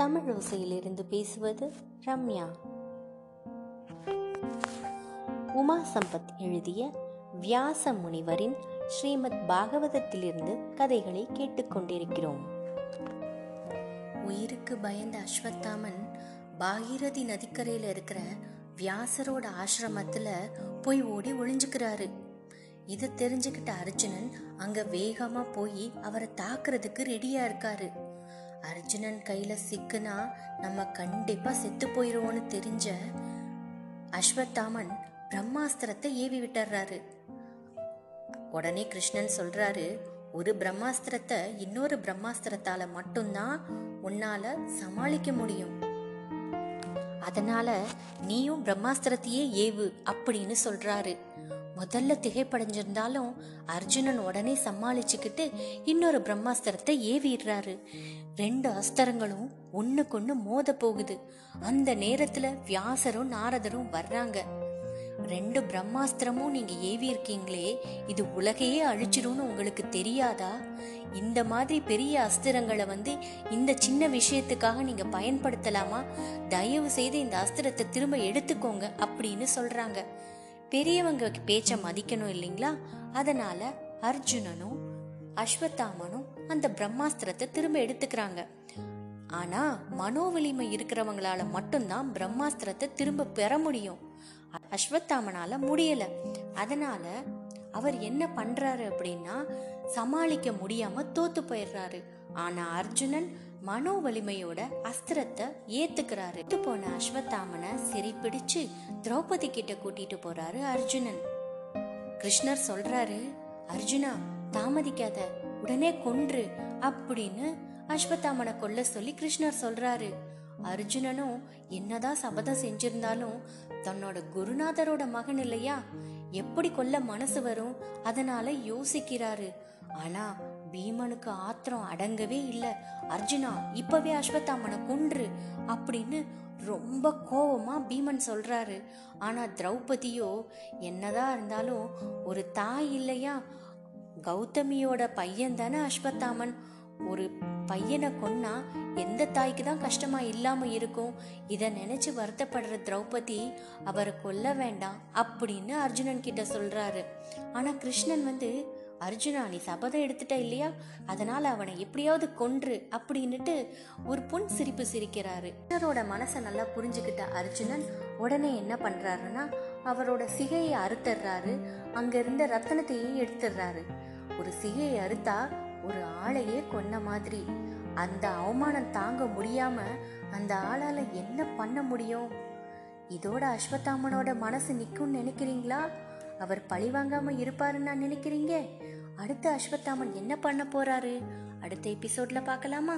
தமிழ் ஓசையிலிருந்து பேசுவது ரம்யா. உமா சம்பத் எழுதிய வியாச முனிவரின் ஸ்ரீமத் பாகவதத்திலிருந்து கதைகளை கேட்டுக்கொண்டிருக்கிறோம். உயிருக்கு பயந்த அஸ்வத்தாமன் பாகீரதி நதிக்கரையில் இருக்கிற வியாசரோட ஆசிரமத்தில் போய் ஓடி ஒளிஞ்சுக்கிறாரு. இதை தெரிஞ்சுக்கிட்ட அர்ஜுனன் அங்க வேகமா போய் அவரை தாக்குறதுக்கு ரெடியா இருக்காரு. அர்ஜுனன் கையில சிக்குனா நம்ம கண்டிப்பா செத்து போயிருவோம்னு தெரிஞ்ச அஸ்வத்தாமன் பிரம்மாஸ்திரத்தை ஏவி விட்டுறாரு. உடனே கிருஷ்ணன் சொல்றாரு ஒரு பிரம்மாஸ்திரத்தை இன்னொரு பிரம்மாஸ்திரத்தால மட்டும்தான் உன்னால சமாளிக்க முடியும். அதனால நீயும் பிரம்மாஸ்திரத்தையே ஏவு அப்படின்னு சொல்றாரு. முதல்ல திகைப்படைஞ்சிருந்தாலும் அர்ஜுனன் உடனே சமாளிச்சுக்கிட்டு இன்னொரு பிரம்மாஸ்திரத்தை ஏவிடுறாரு. ரெண்டு அஸ்திரங்களும் ஒண்ணுக்கொண்ணு மோத போகுது. அந்த நேரத்துல வியாசரும் நாரதரும் வர்றாங்க. ரெண்டு பிரம்மாஸ்திரமும் நீங்க ஏவி இருக்கீங்களே இது உலகையே அழிச்சிரும்னு உங்களுக்கு தெரியாதா? இந்த மாதிரி பெரிய அஸ்திரங்களை வந்து இந்த சின்ன விஷயத்துக்காக நீங்க பயன்படுத்தலாமா? தயவு செய்து இந்த அஸ்திரத்தை திரும்ப எடுத்துக்கோங்க அப்படின்னு சொல்றாங்க. பெரியவங்க பேச்ச மதிக்கணும் இல்லைங்களா? அதனால அர்ஜுனனும் அஸ்வத்தாமனும் அந்த பிரம்மாஸ்திரத்தை திரும்ப எடுத்துக்கிறாங்க. ஆனா மனோவலிமை இருக்கிறவங்களால மட்டும்தான் பிரம்மாஸ்திரத்தை திரும்ப பெற முடியும். அஸ்வத்தாமனால முடியல. அதனால அவர் என்ன பண்றாரு அப்படின்னா சமாளிக்க முடியாம தோத்து போயிடுறாரு. ஆனா அர்ஜுனன் மனோ வலிமையோட அஸ்திரத்தை ஏத்துக்கிறாரு. போன அஸ்வத்தாமனை சரி பிடிச்சு திரௌபதி கிட்ட கூட்டிட்டு போறாரு அர்ஜுனன். கிருஷ்ணர் சொல்றாரு அர்ஜுனா தாமதிக்காத உடனே கொன்று அப்படின்னு அஸ்வத்தாமனை கொல்ல சொல்லி கிருஷ்ணர் சொல்றாரு. அர்ஜுனனும் என்னதான் சபதம் செஞ்சிருந்தாலும் தன்னோட குருநாதரோட மகன் இல்லையா? எப்படி கொல்ல மனசு வரும்? அதனால யோசிக்கிறாரு. ஆனா பீமனுக்கு ஆத்திரம் அடங்கவே இல்ல. அர்ஜுனா இப்பவே அஸ்வத்தாமனை கொன்று அப்படின்னு ரொம்ப கோபமா பீமன் சொல்றாரு. ஆனா திரௌபதியோ என்னதான் இருந்தாலும் ஒரு தாய் இல்லையா? கௌதமியோட பையன் தானே அஸ்வத்தாமன். ஒரு பையனை கொன்னா எந்த தாய்க்கு தான் கஷ்டமா இல்லாம இருக்கும்? இத நினைச்சு வருத்தப்படுற திரௌபதி அவரை கொல்ல வேண்டாம் அப்படின்னு அர்ஜுனன் கிட்ட சொல்றாரு. ஆனா கிருஷ்ணன் வந்து அர்ஜுனா நீ சபதம் எடுத்துட்ட இல்லையா? அதனால அவனை எப்படியாவது கொன்று அப்படின்னுட்டு ஒரு புன் சிரிப்பு சிரிக்கிறாரு. கிருஷ்ணரோட மனசை நல்லா புரிஞ்சுக்கிட்ட அர்ஜுனன் உடனே என்ன பண்றாருன்னா அவரோட சிகையை அறுத்துடுறாரு. அங்க இருந்த ரத்தனத்தையும் எடுத்துடுறாரு. ஒரு சிகையை அறுத்தா ஒரு ஆளையே கொன்ன மாதிரி. அந்த அவமானம் தாங்க முடியாம அந்த ஆளால என்ன பண்ண முடியும்? இதோட அஸ்வத்தாமனோட மனசு நிற்கும்னு நினைக்கிறீங்களா? அவர் பழிவாங்காம இருப்பாருன்னு நான் நினைக்கிறீங்க? அடுத்த அஸ்வத்தாமன் என்ன பண்ண போறாரு? அடுத்த எபிசோட்ல பார்க்கலாமா?